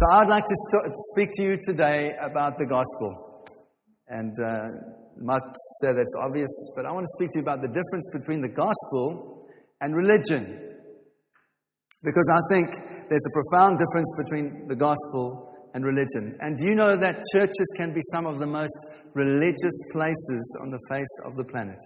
So I'd like to st- speak to you today about the gospel. And uh, might say that's obvious, but I want to speak to you about the difference between the gospel and religion. Because I think there's a profound difference between the gospel and religion. And do you know that churches can be some of the most religious places on the face of the planet?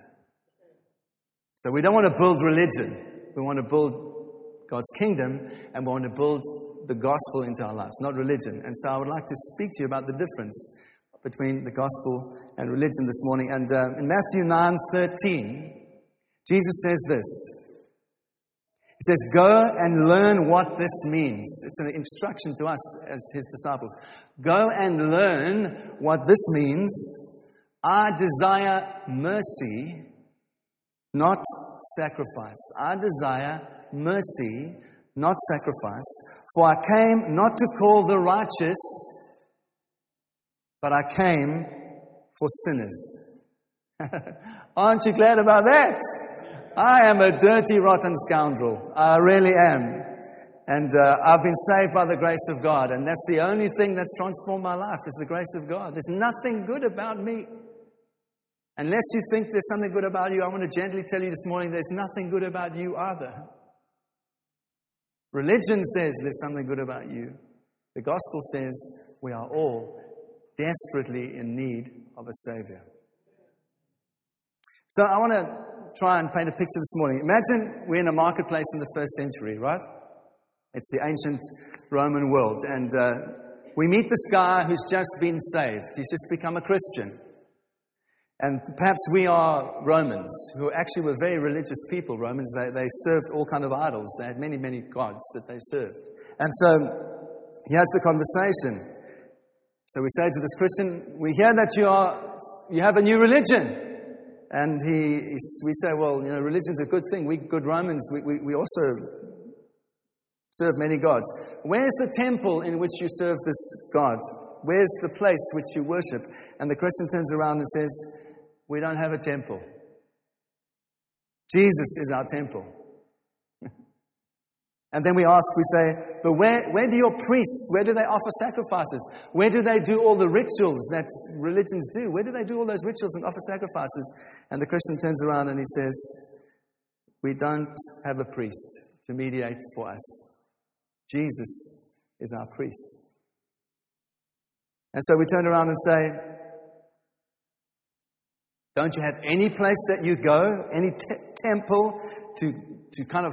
So we don't want to build religion. We want to build God's kingdom and we want to build the gospel into our lives, not religion. And so I would like to speak to you about the difference between the gospel and religion this morning. And uh, in Matthew 9 13, Jesus says this. He says, Go and learn what this means. It's an instruction to us as his disciples. Go and learn what this means. I desire mercy, not sacrifice. I desire mercy, not sacrifice. For I came not to call the righteous, but I came for sinners. Aren't you glad about that? I am a dirty, rotten scoundrel. I really am. And uh, I've been saved by the grace of God. And that's the only thing that's transformed my life is the grace of God. There's nothing good about me. Unless you think there's something good about you, I want to gently tell you this morning there's nothing good about you either. Religion says there's something good about you. The gospel says we are all desperately in need of a Savior. So I want to try and paint a picture this morning. Imagine we're in a marketplace in the first century, right? It's the ancient Roman world. And uh, we meet this guy who's just been saved. He's just become a Christian. And perhaps we are Romans, who actually were very religious people. Romans, they, they served all kind of idols. They had many, many gods that they served. And so he has the conversation. So we say to this Christian, we hear that you are, you have a new religion. And he, we say, well, you know, religion's a good thing. We good Romans, we, we, we also serve many gods. Where's the temple in which you serve this God? Where's the place which you worship? And the Christian turns around and says, we don't have a temple. Jesus is our temple. and then we ask, we say, but where, where do your priests, where do they offer sacrifices? Where do they do all the rituals that religions do? Where do they do all those rituals and offer sacrifices? And the Christian turns around and he says, we don't have a priest to mediate for us. Jesus is our priest. And so we turn around and say, don't you have any place that you go, any te- temple to, to kind of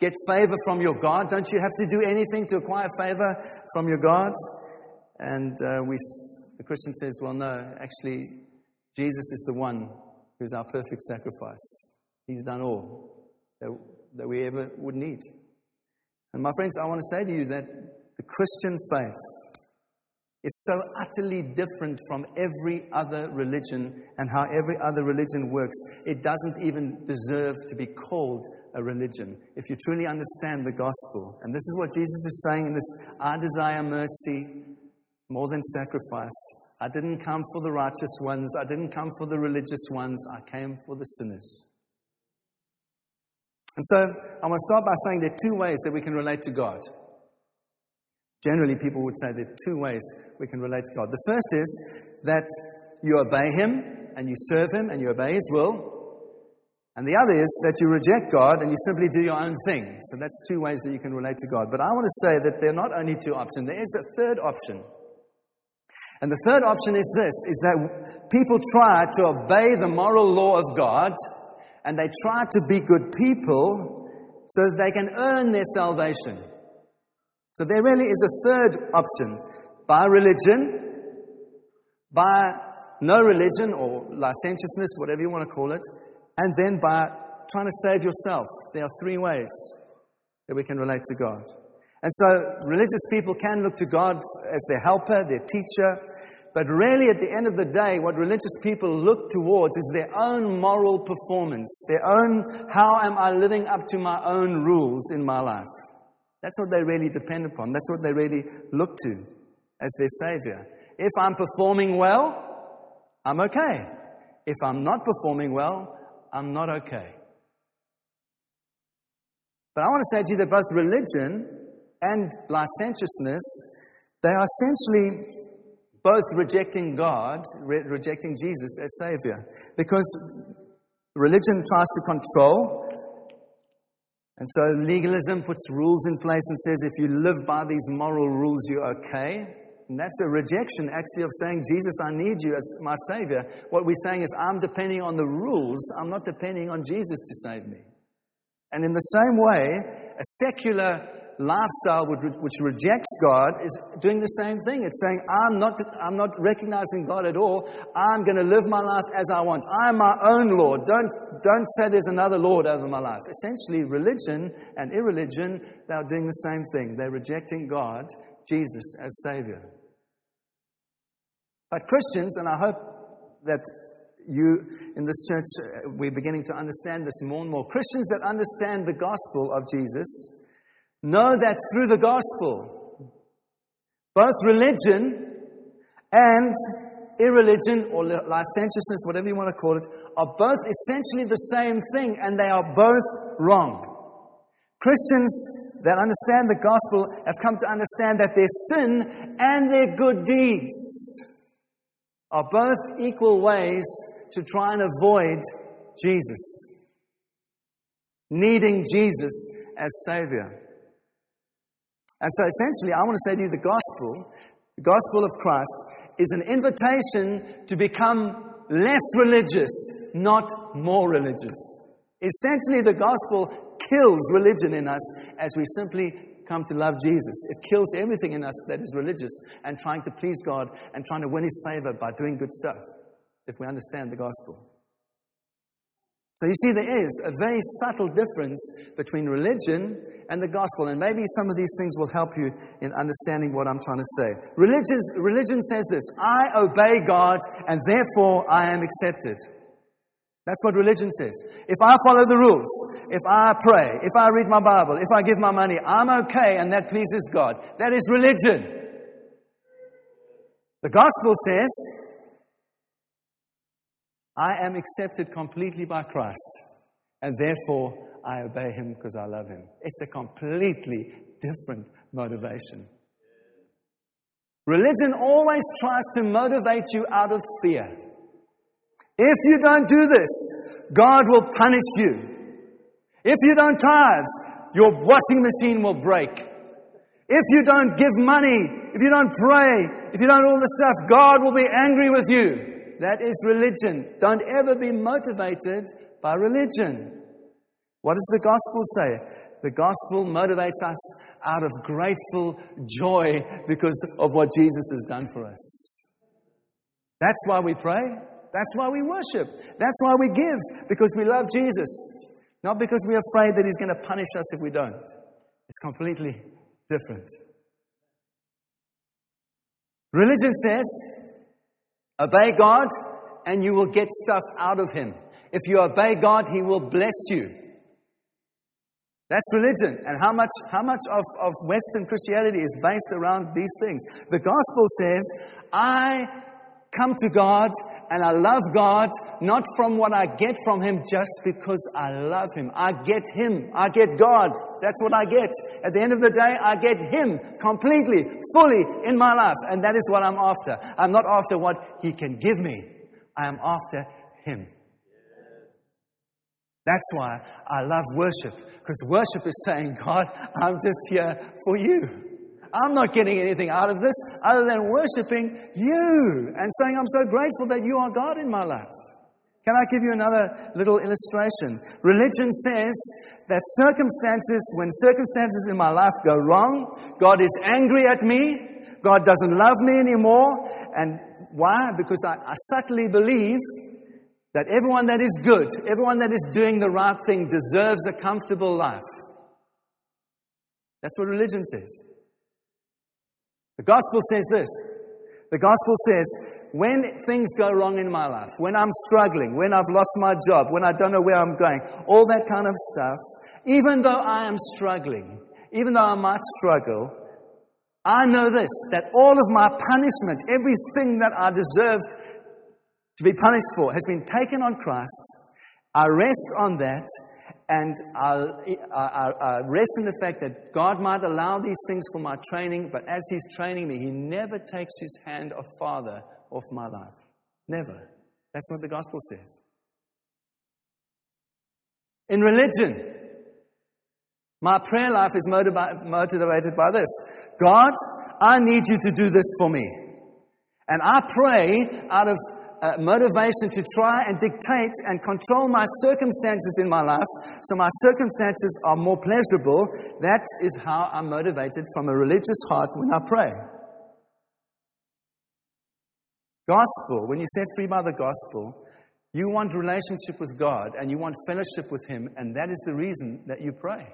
get favor from your God? Don't you have to do anything to acquire favor from your God? And uh, we, the Christian says, well, no, actually, Jesus is the one who's our perfect sacrifice. He's done all that, that we ever would need. And my friends, I want to say to you that the Christian faith is so utterly different from every other religion and how every other religion works. It doesn't even deserve to be called a religion if you truly understand the gospel. And this is what Jesus is saying in this I desire mercy more than sacrifice. I didn't come for the righteous ones, I didn't come for the religious ones, I came for the sinners. And so I want to start by saying there are two ways that we can relate to God. Generally, people would say there are two ways we can relate to God. The first is that you obey Him and you serve Him and you obey His will. And the other is that you reject God and you simply do your own thing. So that's two ways that you can relate to God. But I want to say that there are not only two options, there is a third option. And the third option is this, is that people try to obey the moral law of God and they try to be good people so that they can earn their salvation. So there really is a third option by religion, by no religion or licentiousness, whatever you want to call it, and then by trying to save yourself. There are three ways that we can relate to God. And so religious people can look to God as their helper, their teacher, but really at the end of the day, what religious people look towards is their own moral performance, their own, how am I living up to my own rules in my life? That's what they really depend upon. That's what they really look to as their Savior. If I'm performing well, I'm okay. If I'm not performing well, I'm not okay. But I want to say to you that both religion and licentiousness They are essentially both rejecting God, re- rejecting Jesus as Savior. Because religion tries to control, and so legalism puts rules in place and says if you live by these moral rules, you're okay. And that's a rejection, actually, of saying, Jesus, I need you as my Savior. What we're saying is, I'm depending on the rules, I'm not depending on Jesus to save me. And in the same way, a secular lifestyle which rejects God is doing the same thing. It's saying, I'm not, I'm not recognizing God at all. I'm going to live my life as I want. I'm my own Lord. Don't, don't say there's another Lord over my life. Essentially, religion and irreligion, they are doing the same thing. They're rejecting God, Jesus, as Savior. But Christians, and I hope that you in this church, uh, we're beginning to understand this more and more. Christians that understand the gospel of Jesus know that through the gospel, both religion and irreligion or licentiousness, whatever you want to call it, are both essentially the same thing and they are both wrong. Christians that understand the gospel have come to understand that their sin and their good deeds are both equal ways to try and avoid Jesus, needing Jesus as Savior. And so essentially, I want to say to you the gospel, the gospel of Christ, is an invitation to become less religious, not more religious. Essentially, the gospel kills religion in us as we simply come to love Jesus. It kills everything in us that is religious and trying to please God and trying to win His favor by doing good stuff, if we understand the gospel. So you see, there is a very subtle difference between religion and the gospel. And maybe some of these things will help you in understanding what I'm trying to say. Religion, religion says this I obey God, and therefore I am accepted. That's what religion says. If I follow the rules, if I pray, if I read my Bible, if I give my money, I'm okay, and that pleases God. That is religion. The gospel says, I am accepted completely by Christ, and therefore I obey him because I love him. It's a completely different motivation. Religion always tries to motivate you out of fear. If you don't do this, God will punish you. If you don't tithe, your washing machine will break. If you don't give money, if you don't pray, if you don't all this stuff, God will be angry with you. That is religion. Don't ever be motivated by religion. What does the gospel say? The gospel motivates us out of grateful joy because of what Jesus has done for us. That's why we pray. That's why we worship. That's why we give, because we love Jesus. Not because we're afraid that He's going to punish us if we don't. It's completely different. Religion says Obey God, and you will get stuff out of Him. If you obey God, He will bless you. That's religion. And how much, how much of, of Western Christianity is based around these things? The gospel says, I come to God and I love God not from what I get from Him, just because I love Him. I get Him. I get God. That's what I get. At the end of the day, I get Him completely, fully in my life. And that is what I'm after. I'm not after what He can give me. I am after Him. That's why I love worship. Because worship is saying, God, I'm just here for you. I'm not getting anything out of this other than worshiping you and saying, I'm so grateful that you are God in my life. Can I give you another little illustration? Religion says that circumstances, when circumstances in my life go wrong, God is angry at me, God doesn't love me anymore. And why? Because I, I subtly believe that everyone that is good, everyone that is doing the right thing deserves a comfortable life. That's what religion says. The gospel says this. The gospel says, when things go wrong in my life, when I'm struggling, when I've lost my job, when I don't know where I'm going, all that kind of stuff, even though I am struggling, even though I might struggle, I know this, that all of my punishment, everything that I deserved to be punished for, has been taken on Christ. I rest on that, And i rest in the fact that God might allow these things for my training, but as He's training me, He never takes His hand of Father off my life. Never. That's what the gospel says. In religion, my prayer life is motivated by this God, I need you to do this for me. And I pray out of uh, motivation to try and dictate and control my circumstances in my life so my circumstances are more pleasurable. That is how I'm motivated from a religious heart when I pray. Gospel, when you're set free by the gospel, you want relationship with God and you want fellowship with Him, and that is the reason that you pray.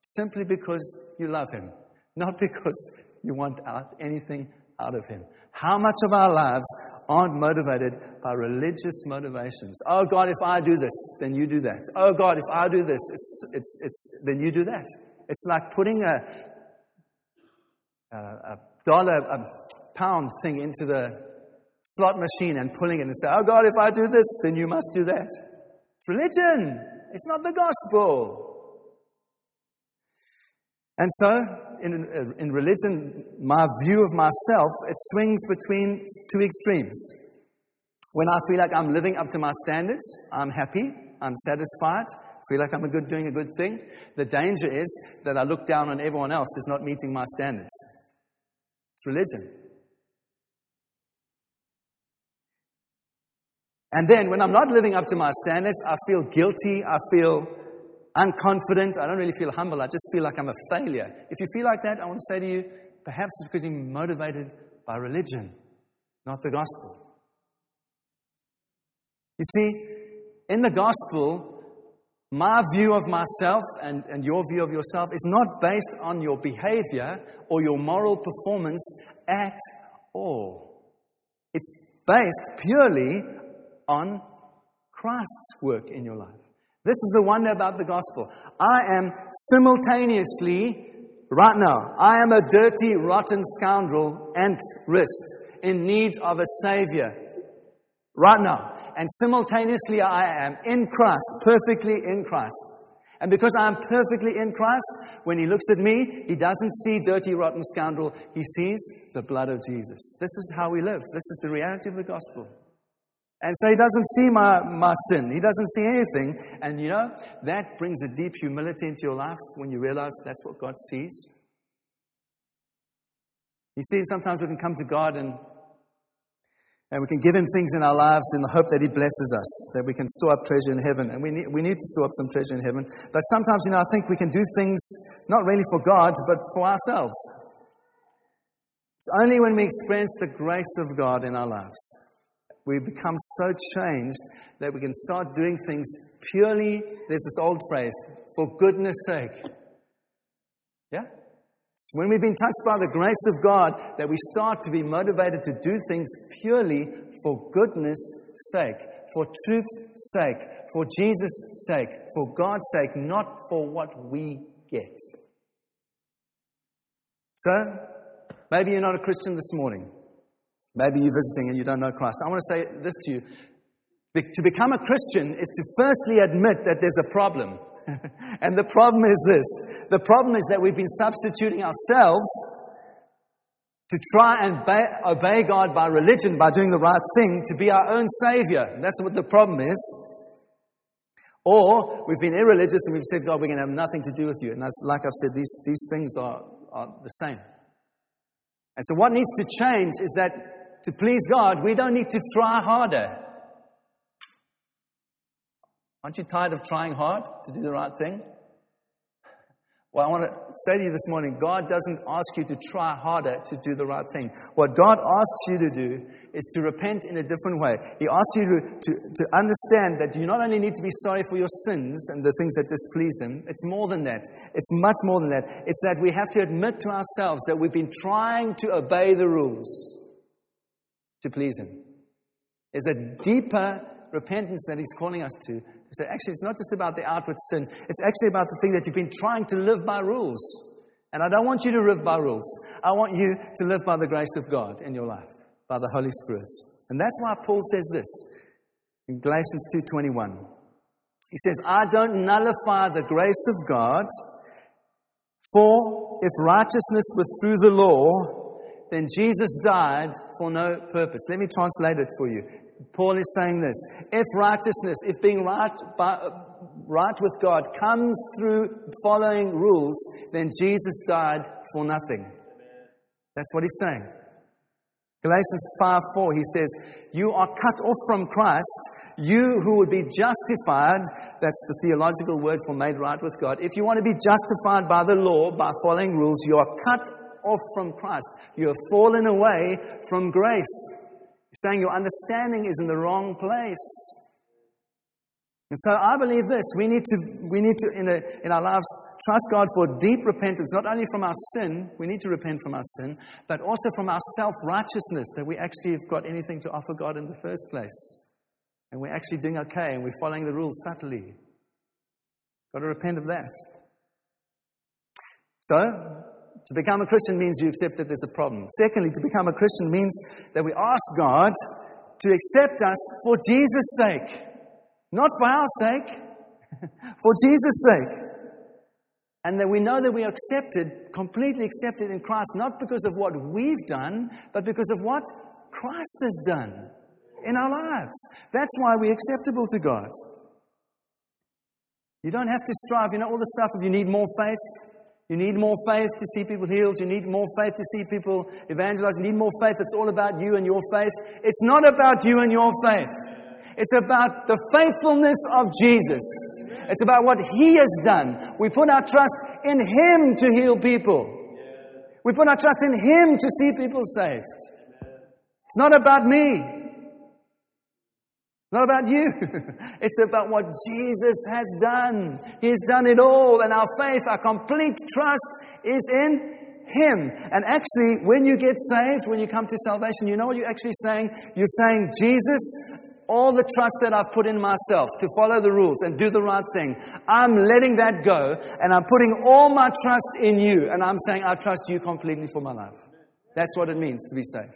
Simply because you love Him, not because you want out anything out of Him. How much of our lives aren't motivated by religious motivations? Oh God, if I do this, then you do that. Oh God, if I do this, it's, it's, it's, then you do that. It's like putting a, a, a dollar, a pound thing into the slot machine and pulling it and say, Oh God, if I do this, then you must do that. It's religion. It's not the gospel. And so, in, uh, in religion, my view of myself, it swings between two extremes. When I feel like I'm living up to my standards, I'm happy, I'm satisfied, feel like I'm a good, doing a good thing. The danger is that I look down on everyone else who's not meeting my standards. It's religion. And then when I'm not living up to my standards, I feel guilty, I feel unconfident, I don't really feel humble, I just feel like I'm a failure. If you feel like that, I want to say to you, perhaps it's because you're motivated by religion, not the gospel. You see, in the gospel, my view of myself and, and your view of yourself is not based on your behavior or your moral performance at all. It's based purely on Christ's work in your life. This is the wonder about the gospel. I am simultaneously, right now, I am a dirty, rotten scoundrel, ant wrist, in need of a savior. Right now. And simultaneously, I am in Christ, perfectly in Christ. And because I am perfectly in Christ, when He looks at me, He doesn't see dirty, rotten scoundrel. He sees the blood of Jesus. This is how we live. This is the reality of the gospel. And so he doesn't see my, my sin. He doesn't see anything. And you know, that brings a deep humility into your life when you realize that's what God sees. You see, sometimes we can come to God and, and we can give Him things in our lives in the hope that He blesses us, that we can store up treasure in heaven. And we need, we need to store up some treasure in heaven. But sometimes, you know, I think we can do things not really for God, but for ourselves. It's only when we experience the grace of God in our lives we become so changed that we can start doing things purely, there's this old phrase, for goodness sake. Yeah? It's when we've been touched by the grace of God that we start to be motivated to do things purely for goodness sake, for truth's sake, for Jesus' sake, for God's sake, not for what we get. So, maybe you're not a Christian this morning. Maybe you're visiting and you don't know Christ. I want to say this to you. To become a Christian is to firstly admit that there's a problem. and the problem is this the problem is that we've been substituting ourselves to try and obey God by religion, by doing the right thing, to be our own Savior. That's what the problem is. Or we've been irreligious and we've said, God, we're going to have nothing to do with you. And that's, like I've said, these, these things are, are the same. And so what needs to change is that to please God, we don't need to try harder. Aren't you tired of trying hard to do the right thing? Well, I want to say to you this morning God doesn't ask you to try harder to do the right thing. What God asks you to do is to repent in a different way. He asks you to, to, to understand that you not only need to be sorry for your sins and the things that displease Him, it's more than that. It's much more than that. It's that we have to admit to ourselves that we've been trying to obey the rules to please Him. There's a deeper repentance that He's calling us to. So actually, it's not just about the outward sin, it's actually about the thing that you've been trying to live by rules. And I don't want you to live by rules. I want you to live by the grace of God in your life, by the Holy Spirit. And that's why Paul says this in Galatians 2:21. He says, I don't nullify the grace of God, for if righteousness were through the law, then Jesus died for no purpose. Let me translate it for you. Paul is saying this if righteousness, if being right, by, right with God comes through following rules, then Jesus died for nothing. That's what he's saying. Galatians 5 4, he says, You are cut off from Christ, you who would be justified. That's the theological word for made right with God. If you want to be justified by the law, by following rules, you are cut off from Christ. You have fallen away from grace. He's saying your understanding is in the wrong place. And so I believe this. We need to, we need to in, a, in our lives, trust God for deep repentance, not only from our sin, we need to repent from our sin, but also from our self righteousness, that we actually have got anything to offer God in the first place. And we're actually doing okay and we're following the rules subtly. Got to repent of that. So, to become a Christian means you accept that there's a problem. Secondly, to become a Christian means that we ask God to accept us for Jesus' sake. Not for our sake, for Jesus' sake. And that we know that we are accepted, completely accepted in Christ, not because of what we've done, but because of what Christ has done in our lives. That's why we're acceptable to God. You don't have to strive. You know all the stuff of you need more faith. You need more faith to see people healed. You need more faith to see people evangelized. You need more faith. It's all about you and your faith. It's not about you and your faith. It's about the faithfulness of Jesus. It's about what He has done. We put our trust in Him to heal people. We put our trust in Him to see people saved. It's not about me. It's not about you. it's about what Jesus has done. He's done it all, and our faith, our complete trust is in Him. And actually, when you get saved, when you come to salvation, you know what you're actually saying? You're saying, Jesus, all the trust that I've put in myself to follow the rules and do the right thing, I'm letting that go and I'm putting all my trust in you. And I'm saying, I trust you completely for my life. That's what it means to be saved.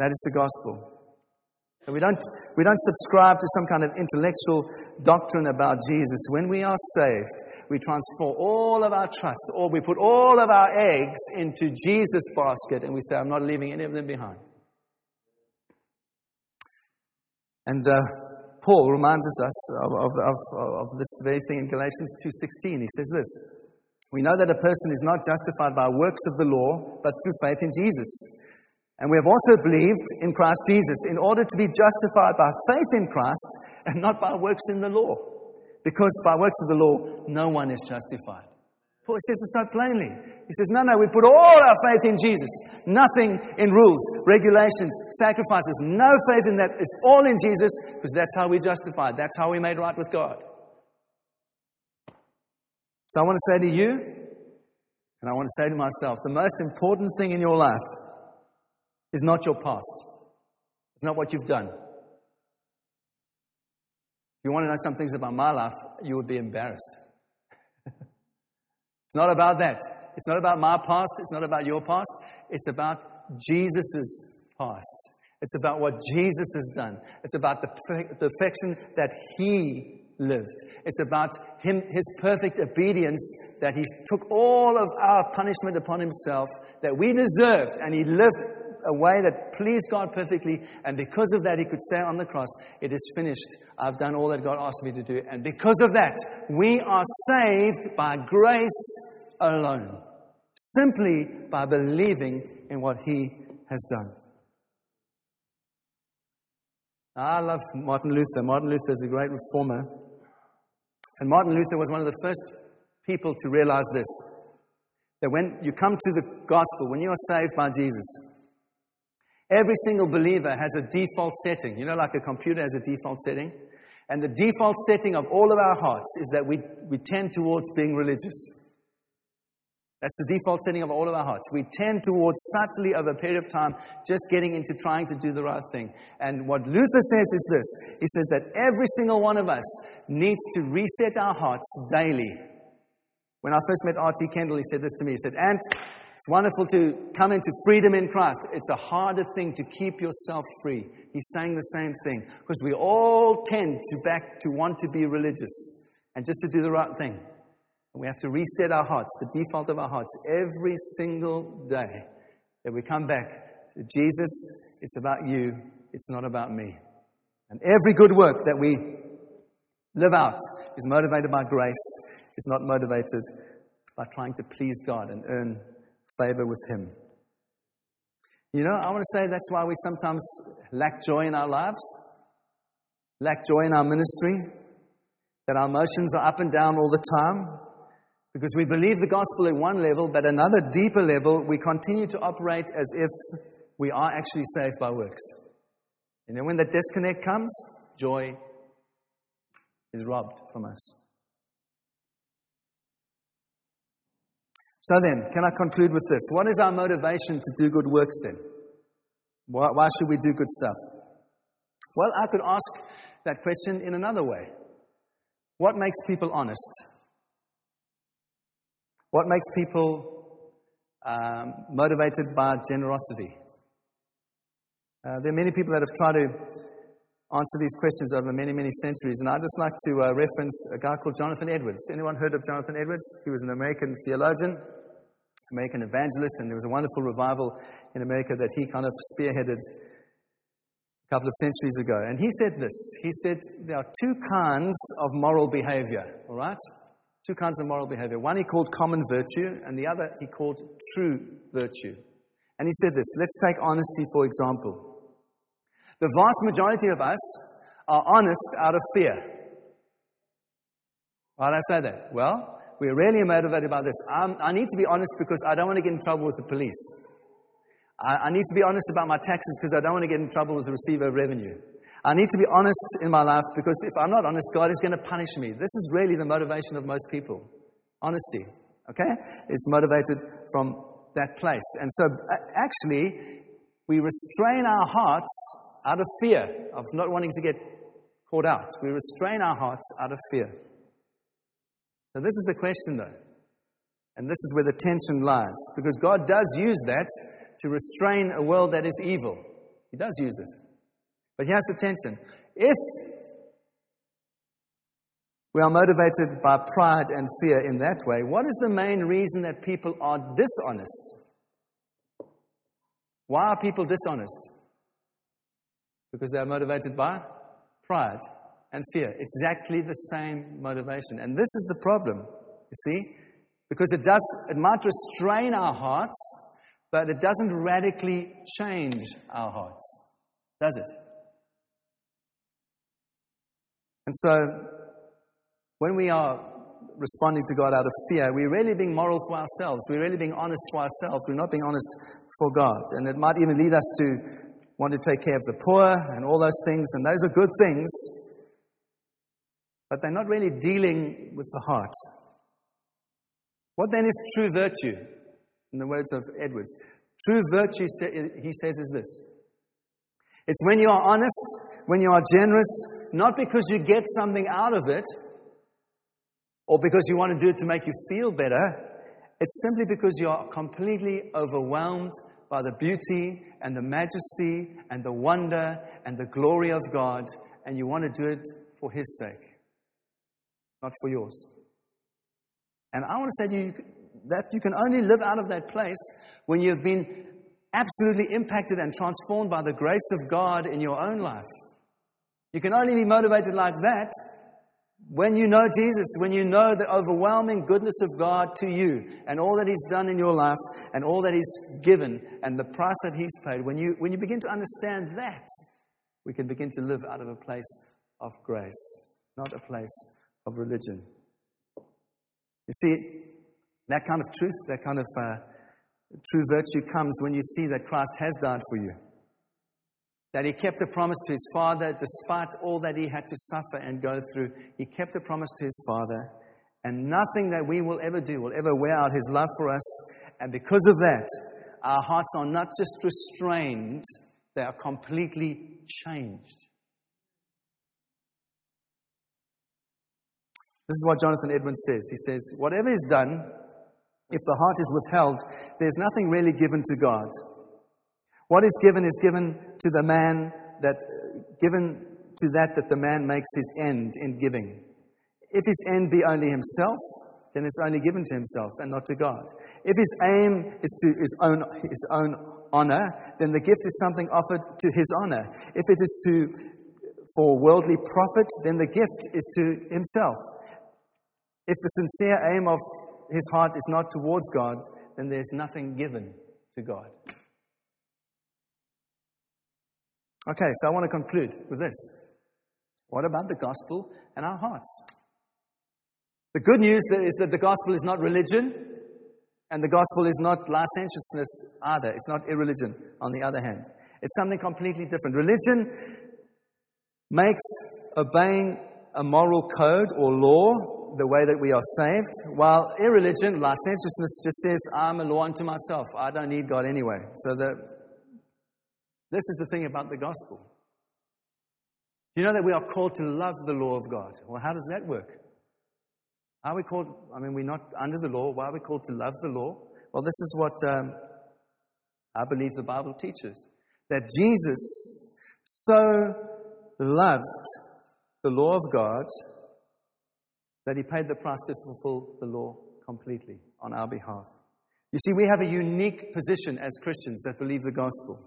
That is the gospel. And we don't, we don't subscribe to some kind of intellectual doctrine about Jesus. When we are saved, we transfer all of our trust, or we put all of our eggs into Jesus' basket, and we say, I'm not leaving any of them behind. And uh, Paul reminds us of, of, of, of, this very thing in Galatians 2.16. He says this, We know that a person is not justified by works of the law, but through faith in Jesus. And we have also believed in Christ Jesus in order to be justified by faith in Christ and not by works in the law. Because by works of the law, no one is justified. Paul says it so plainly. He says, no, no, we put all our faith in Jesus. Nothing in rules, regulations, sacrifices. No faith in that. It's all in Jesus because that's how we justified. That's how we made right with God. So I want to say to you, and I want to say to myself, the most important thing in your life is not your past. It's not what you've done. If you want to know some things about my life, you would be embarrassed. It's not about that. It's not about my past. It's not about your past. It's about Jesus' past. It's about what Jesus has done. It's about the perfection that He lived. It's about him, His perfect obedience that He took all of our punishment upon Himself that we deserved, and He lived a way that pleased God perfectly. And because of that, He could say on the cross, It is finished. I've done all that God asked me to do. And because of that, we are saved by grace alone, simply by believing in what He has done. I love Martin Luther. Martin Luther is a great reformer. And Martin Luther was one of the first people to realize this that when you come to the gospel, when you are saved by Jesus, every single believer has a default setting. You know, like a computer has a default setting? And the default setting of all of our hearts is that we, we tend towards being religious. That's the default setting of all of our hearts. We tend towards subtly over a period of time just getting into trying to do the right thing. And what Luther says is this He says that every single one of us needs to reset our hearts daily When I first met R.T. Kendall, he said this to me. He said, Ant, it's wonderful to come into freedom in Christ. It's a harder thing to keep yourself free. He's saying the same thing because we all tend to back to want to be religious and just to do the right thing. And we have to reset our hearts, the default of our hearts, every single day that we come back to Jesus. It's about you. It's not about me. And every good work that we live out is motivated by grace, It's not motivated by trying to please God and earn favor with Him. You know, I want to say that's why we sometimes lack joy in our lives, lack joy in our ministry, that our emotions are up and down all the time, because we believe the gospel at one level, but another deeper level, we continue to operate as if we are actually saved by works. And then when that disconnect comes, joy is robbed from us. So then, can I conclude with this? What is our motivation to do good works then? Why, why should we do good stuff? Well, I could ask that question in another way. What makes people honest? What makes people um, motivated by generosity? Uh, there are many people that have tried to answer these questions over many, many centuries, and I'd just like to uh, reference a guy called Jonathan Edwards. Anyone heard of Jonathan Edwards? He was an American theologian, American evangelist, and there was a wonderful revival in America that he kind of spearheaded a couple of centuries ago. And he said this He said, There are two kinds of moral behavior, all right? Two kinds of moral behavior. One he called common virtue, and the other he called true virtue. And he said this let's take honesty, for example. The vast majority of us are honest out of fear. Why did I say that? Well, we're really motivated by this. I'm, i need to be honest because I don't want to get in trouble with the police. I, I need to be honest about my taxes because I don't want to get in trouble with the receiver of revenue. I need to be honest in my life because if I'm not honest, God is going to punish me. This is really the motivation of most people. Honesty, okay? It's motivated from that place. And so, actually, we restrain our hearts out of fear of not wanting to get caught out. We restrain our hearts out of fear. So, this is the question, though. And this is where the tension lies. Because God does use that to restrain a world that is evil. He does use it. But here's the tension. If we are motivated by pride and fear in that way, what is the main reason that people are dishonest? Why are people dishonest? Because they are motivated by pride and fear. It's exactly the same motivation. And this is the problem, you see? Because it does, it might restrain our hearts, but it doesn't radically change our hearts, does it? And so, when we are responding to God out of fear, we're really being moral for ourselves. We're really being honest for ourselves. We're not being honest for God. And it might even lead us to want to take care of the poor and all those things. And those are good things. But they're not really dealing with the heart. What then is true virtue? In the words of Edwards, true virtue, he says, is this it's when you are honest, when you are generous, not because you get something out of it or because you want to do it to make you feel better. It's simply because you are completely overwhelmed by the beauty and the majesty and the wonder and the glory of God, and you want to do it for His sake, not for yours. And I want to say to you that you can only live out of that place when you've been absolutely impacted and transformed by the grace of God in your own life. You can only be motivated like that when you know Jesus, when you know the overwhelming goodness of God to you and all that He's done in your life and all that He's given and the price that He's paid, when you, when you begin to understand that, we can begin to live out of a place of grace, not a place of religion. You see, that kind of truth, that kind of uh, True virtue comes when you see that Christ has died for you. That he kept a promise to his Father despite all that he had to suffer and go through. He kept a promise to his Father. And nothing that we will ever do will ever wear out his love for us. And because of that, our hearts are not just restrained, they are completely changed. This is what Jonathan Edwards says. He says, Whatever is done, if the heart is withheld, there's nothing really given to God. What is given is given to the man that, given to that that the man makes his end in giving. If his end be only himself, then it's only given to himself and not to God. If his aim is to his own, his own honor, then the gift is something offered to his honor. If it is to, for worldly profit, then the gift is to himself. If the sincere aim of his heart is not towards God, then there's nothing given to God. Okay, so I want to conclude with this. What about the gospel and our hearts? The good news is that the gospel is not religion, and the gospel is not licentiousness either. It's not irreligion, on the other hand. It's something completely different. Religion makes obeying a moral code or law the way that we are saved, while irreligion, licentiousness, just says, I'm a law unto myself. I don't need God anyway. So the, this is the thing about the gospel. You know that we are called to love the law of God. Well, how does that work? Are we called, I mean, we're not under the law. Why are we called to love the law? Well, this is what um, I believe the Bible teaches that Jesus so loved the law of God that he paid the price to fulfill the law completely on our behalf. You see, we have a unique position as Christians that believe the gospel.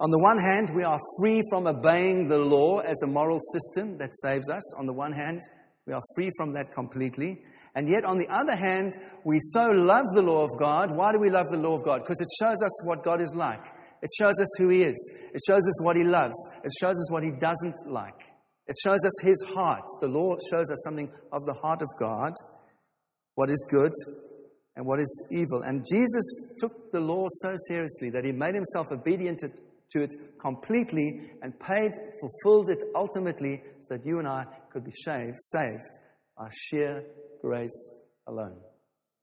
On the one hand, we are free from obeying the law as a moral system that saves us. On the one hand, we are free from that completely. And yet, on the other hand, we so love the law of God. Why do we love the law of God? Because it shows us what God is like. It shows us who He is. It shows us what He loves. It shows us what He doesn't like. It shows us his heart. The law shows us something of the heart of God, what is good and what is evil. And Jesus took the law so seriously that he made himself obedient to it completely and paid, fulfilled it ultimately so that you and I could be saved, saved by sheer grace alone.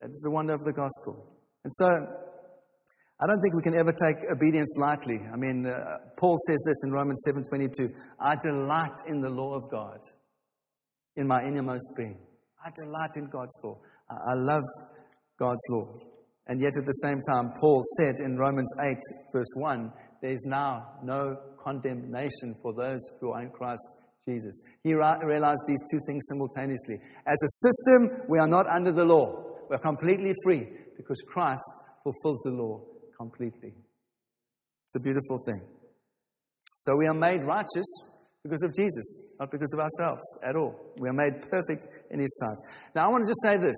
That is the wonder of the gospel. And so, I don't think we can ever take obedience lightly. I mean, uh, Paul says this in Romans 7:22, "I delight in the law of God in my innermost being. I delight in God's law. I, love God's law." And yet at the same time, Paul said in Romans 8 verse 1, "There is now no condemnation for those who are in Christ Jesus." He realized these two things simultaneously. As a system, we are not under the law. We're completely free because Christ fulfills the law completely. It's a beautiful thing. So we are made righteous because of Jesus, not because of ourselves at all. We are made perfect in His sight. Now, I want to just say this.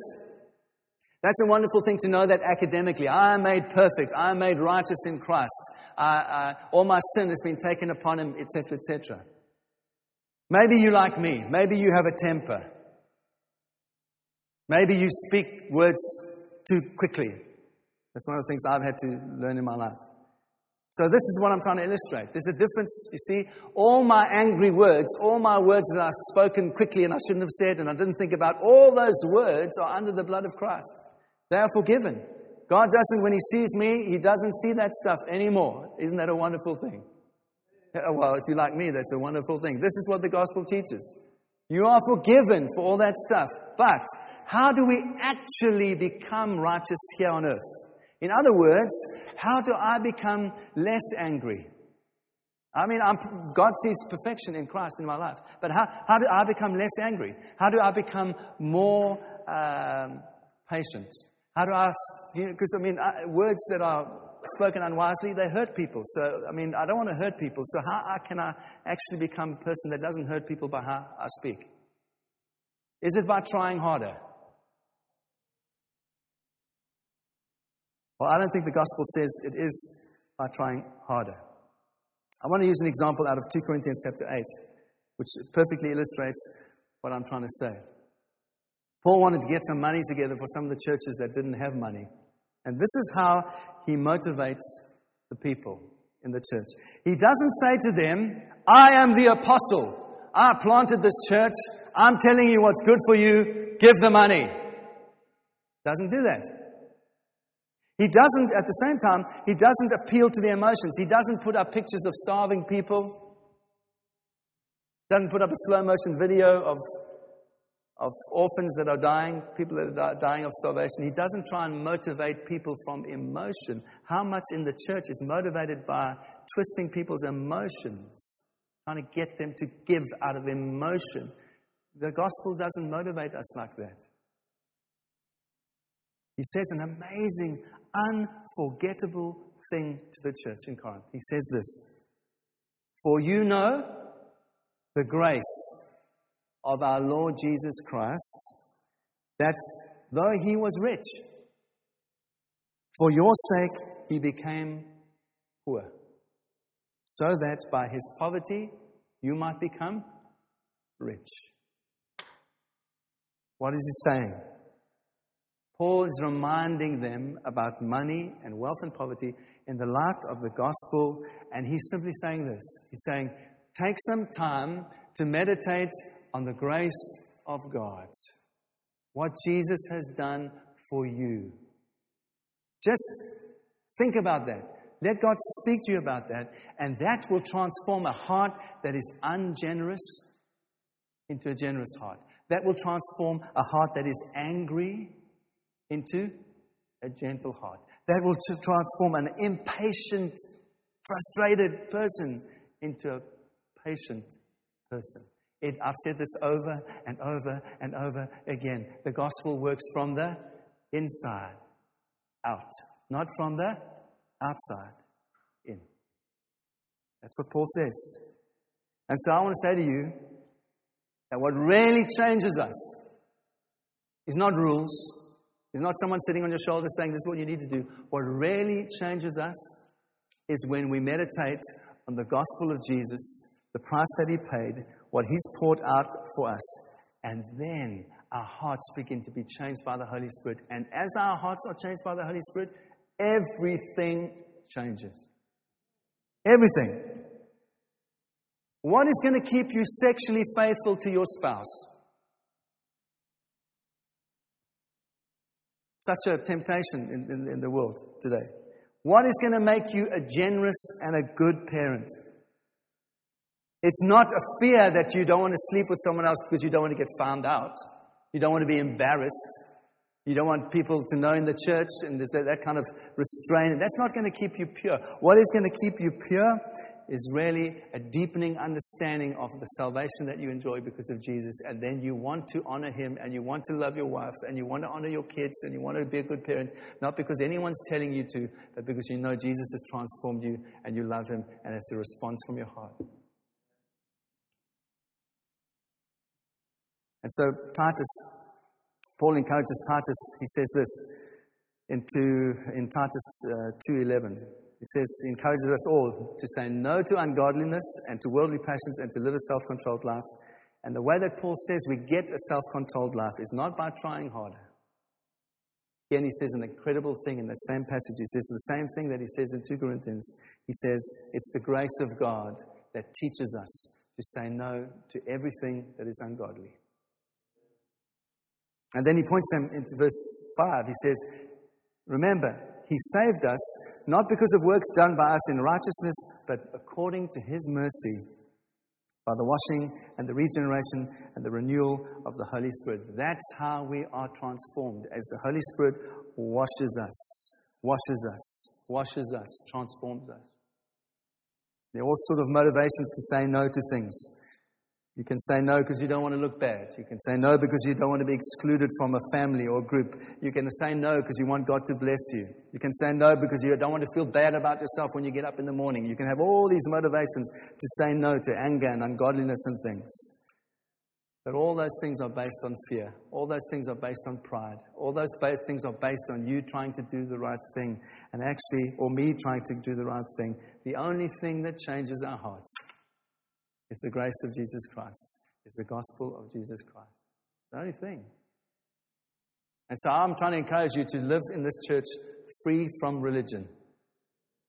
That's a wonderful thing to know that academically. I am made perfect. I am made righteous in Christ. I, I, all my sin has been taken upon Him, etc., etc. Maybe you like me. Maybe you have a temper. Maybe you speak words too quickly. That's one of the things I've had to learn in my life. So this is what I'm trying to illustrate. There's a difference, you see. All my angry words, all my words that I've spoken quickly and I shouldn't have said and I didn't think about, all those words are under the blood of Christ. They are forgiven. God doesn't, when He sees me, He doesn't see that stuff anymore. Isn't that a wonderful thing? Well, if you like me, that's a wonderful thing. This is what the gospel teaches. You are forgiven for all that stuff. But how do we actually become righteous here on earth? In other words, how do I become less angry? I mean, I'm, God sees perfection in Christ in my life. But how, how do I become less angry? How do I become more um, patient? How do I, because you know, I mean, I, words that are spoken unwisely, they hurt people. So, I mean, I don't want to hurt people. So, how can I actually become a person that doesn't hurt people by how I speak? Is it by trying harder? Well, I don't think the gospel says it is by trying harder. I want to use an example out of 2 Corinthians chapter 8, which perfectly illustrates what I'm trying to say. Paul wanted to get some money together for some of the churches that didn't have money. And this is how he motivates the people in the church. He doesn't say to them, I am the apostle. I planted this church. I'm telling you what's good for you. Give the money. Doesn't do that. He doesn't, at the same time, he doesn't appeal to the emotions. He doesn't put up pictures of starving people. Doesn't put up a slow motion video of of orphans that are dying, people that are dying of starvation. He doesn't try and motivate people from emotion. How much in the church is motivated by twisting people's emotions, trying to get them to give out of emotion? The gospel doesn't motivate us like that. He says an amazing, unforgettable thing to the church in Corinth. He says this For you know the grace of our Lord Jesus Christ, that though he was rich, for your sake he became poor, so that by his poverty you might become rich. What is he saying? Paul is reminding them about money and wealth and poverty in the light of the gospel, and he's simply saying this. He's saying, Take some time to meditate on the grace of God, what Jesus has done for you. Just think about that. Let God speak to you about that, and that will transform a heart that is ungenerous into a generous heart. That will transform a heart that is angry into a gentle heart. That will transform an impatient, frustrated person into a patient person. It, I've said this over and over and over again. The gospel works from the inside out, not from the outside in. That's what Paul says. And so I want to say to you that what really changes us is not rules, is not someone sitting on your shoulder saying, This is what you need to do. What really changes us is when we meditate on the gospel of Jesus, the price that he paid, what He's poured out for us. And then our hearts begin to be changed by the Holy Spirit. And as our hearts are changed by the Holy Spirit, everything changes. Everything. What is going to keep you sexually faithful to your spouse? Such a temptation in, in, in the world today. What is going to make you a generous and a good parent? It's not a fear that you don't want to sleep with someone else because you don't want to get found out. You don't want to be embarrassed. You don't want people to know in the church, and there's that, that kind of restraint. That's not going to keep you pure. What is going to keep you pure is really a deepening understanding of the salvation that you enjoy because of Jesus. And then you want to honor Him, and you want to love your wife, and you want to honor your kids, and you want to be a good parent, not because anyone's telling you to, but because you know Jesus has transformed you, and you love Him, and it's a response from your heart. And so Titus, Paul encourages Titus, he says this into, in Titus uh, 2.11. He says, he encourages us all to say no to ungodliness and to worldly passions and to live a self-controlled life. And the way that Paul says we get a self-controlled life is not by trying harder. Again, he says an incredible thing in that same passage. He says the same thing that he says in 2 Corinthians. He says, it's the grace of God that teaches us to say no to everything that is ungodly. And then he points them into verse 5. He says, Remember, he saved us not because of works done by us in righteousness, but according to his mercy, by the washing and the regeneration and the renewal of the Holy Spirit. That's how we are transformed, as the Holy Spirit washes us, washes us, washes us, transforms us. There are all sort of motivations to say no to things. You can say no because you don't want to look bad. You can say no because you don't want to be excluded from a family or a group. You can say no because you want God to bless you. You can say no because you don't want to feel bad about yourself when you get up in the morning. You can have all these motivations to say no to anger and ungodliness and things. But all those things are based on fear. All those things are based on pride. All those things are based on you trying to do the right thing and actually, or me trying to do the right thing. The only thing that changes our hearts is the grace of Jesus Christ, It's the gospel of Jesus Christ. The only thing. And so I'm trying to encourage you to live in this church free from religion,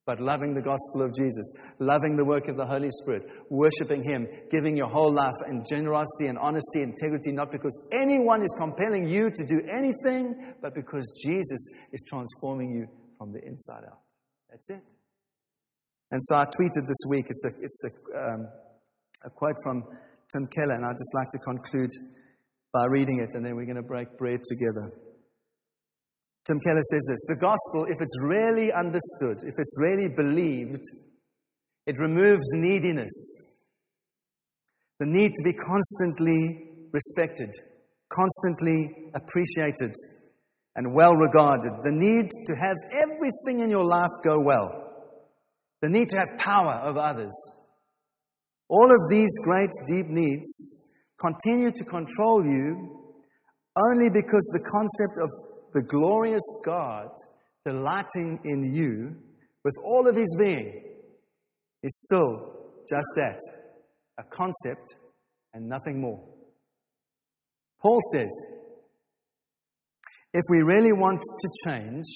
but loving the gospel of Jesus, loving the work of the Holy Spirit, worshiping Him, giving your whole life in generosity and honesty, integrity, not because anyone is compelling you to do anything, but because Jesus is transforming you from the inside out. That's it. And so I tweeted this week. It's a, it's a, um, a quote from Tim Keller, and I'd just like to conclude by reading it, and then we're going to break bread together. Tim Keller says this The gospel, if it's really understood, if it's really believed, it removes neediness, the need to be constantly respected, constantly appreciated, and well regarded, the need to have everything in your life go well, the need to have power over others. All of these great, deep needs continue to control you only because the concept of the glorious God delighting in you with all of his being is still just that a concept and nothing more. Paul says, if we really want to change,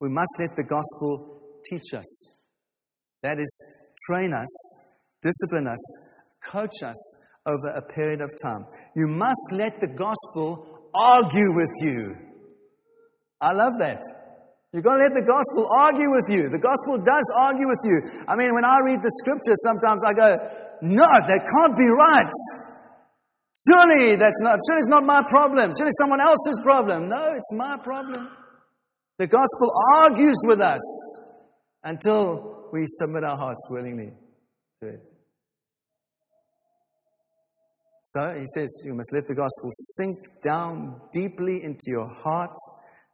we must let the gospel teach us. That is, train us, discipline us, coach us over a period of time. You must let the gospel argue with you. I love that. You've got to let the gospel argue with you. The gospel does argue with you. I mean, when I read the scripture, sometimes I go, no, that can't be right. Surely that's not, surely it's not my problem. Surely someone else's problem. No, it's my problem. The gospel argues with us until we submit our hearts willingly to it. So he says, you must let the gospel sink down deeply into your heart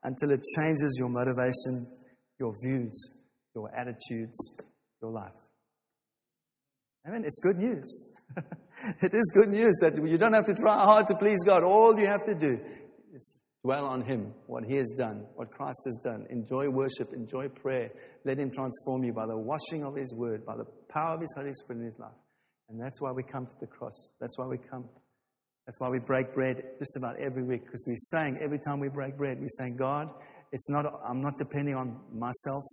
until it changes your motivation, your views, your attitudes, your life. I mean, it's good news. it is good news that you don't have to try hard to please God. All you have to do is dwell on Him, what He has done, what Christ has done. Enjoy worship, enjoy prayer. Let Him transform you by the washing of His Word, by the power of His Holy Spirit in His life. And that's why we come to the cross. That's why we come. That's why we break bread just about every week, because we're saying every time we break bread, we're saying, God, it's not, I'm not depending on myself.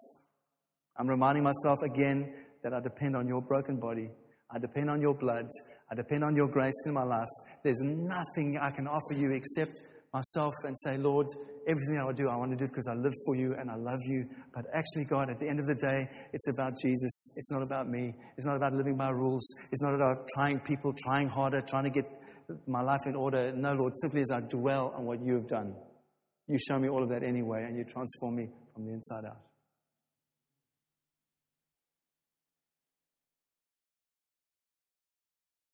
I'm reminding myself again that I depend on your broken body. I depend on your blood. I depend on your grace in my life. There's nothing I can offer you except myself and say, Lord, everything I do, I want to do because I live for you and I love you. But actually, God, at the end of the day, it's about Jesus. It's not about me. It's not about living by rules. It's not about trying people, trying harder, trying to get my life in order. No, Lord, simply as I dwell on what you have done. You show me all of that anyway, and you transform me from the inside out.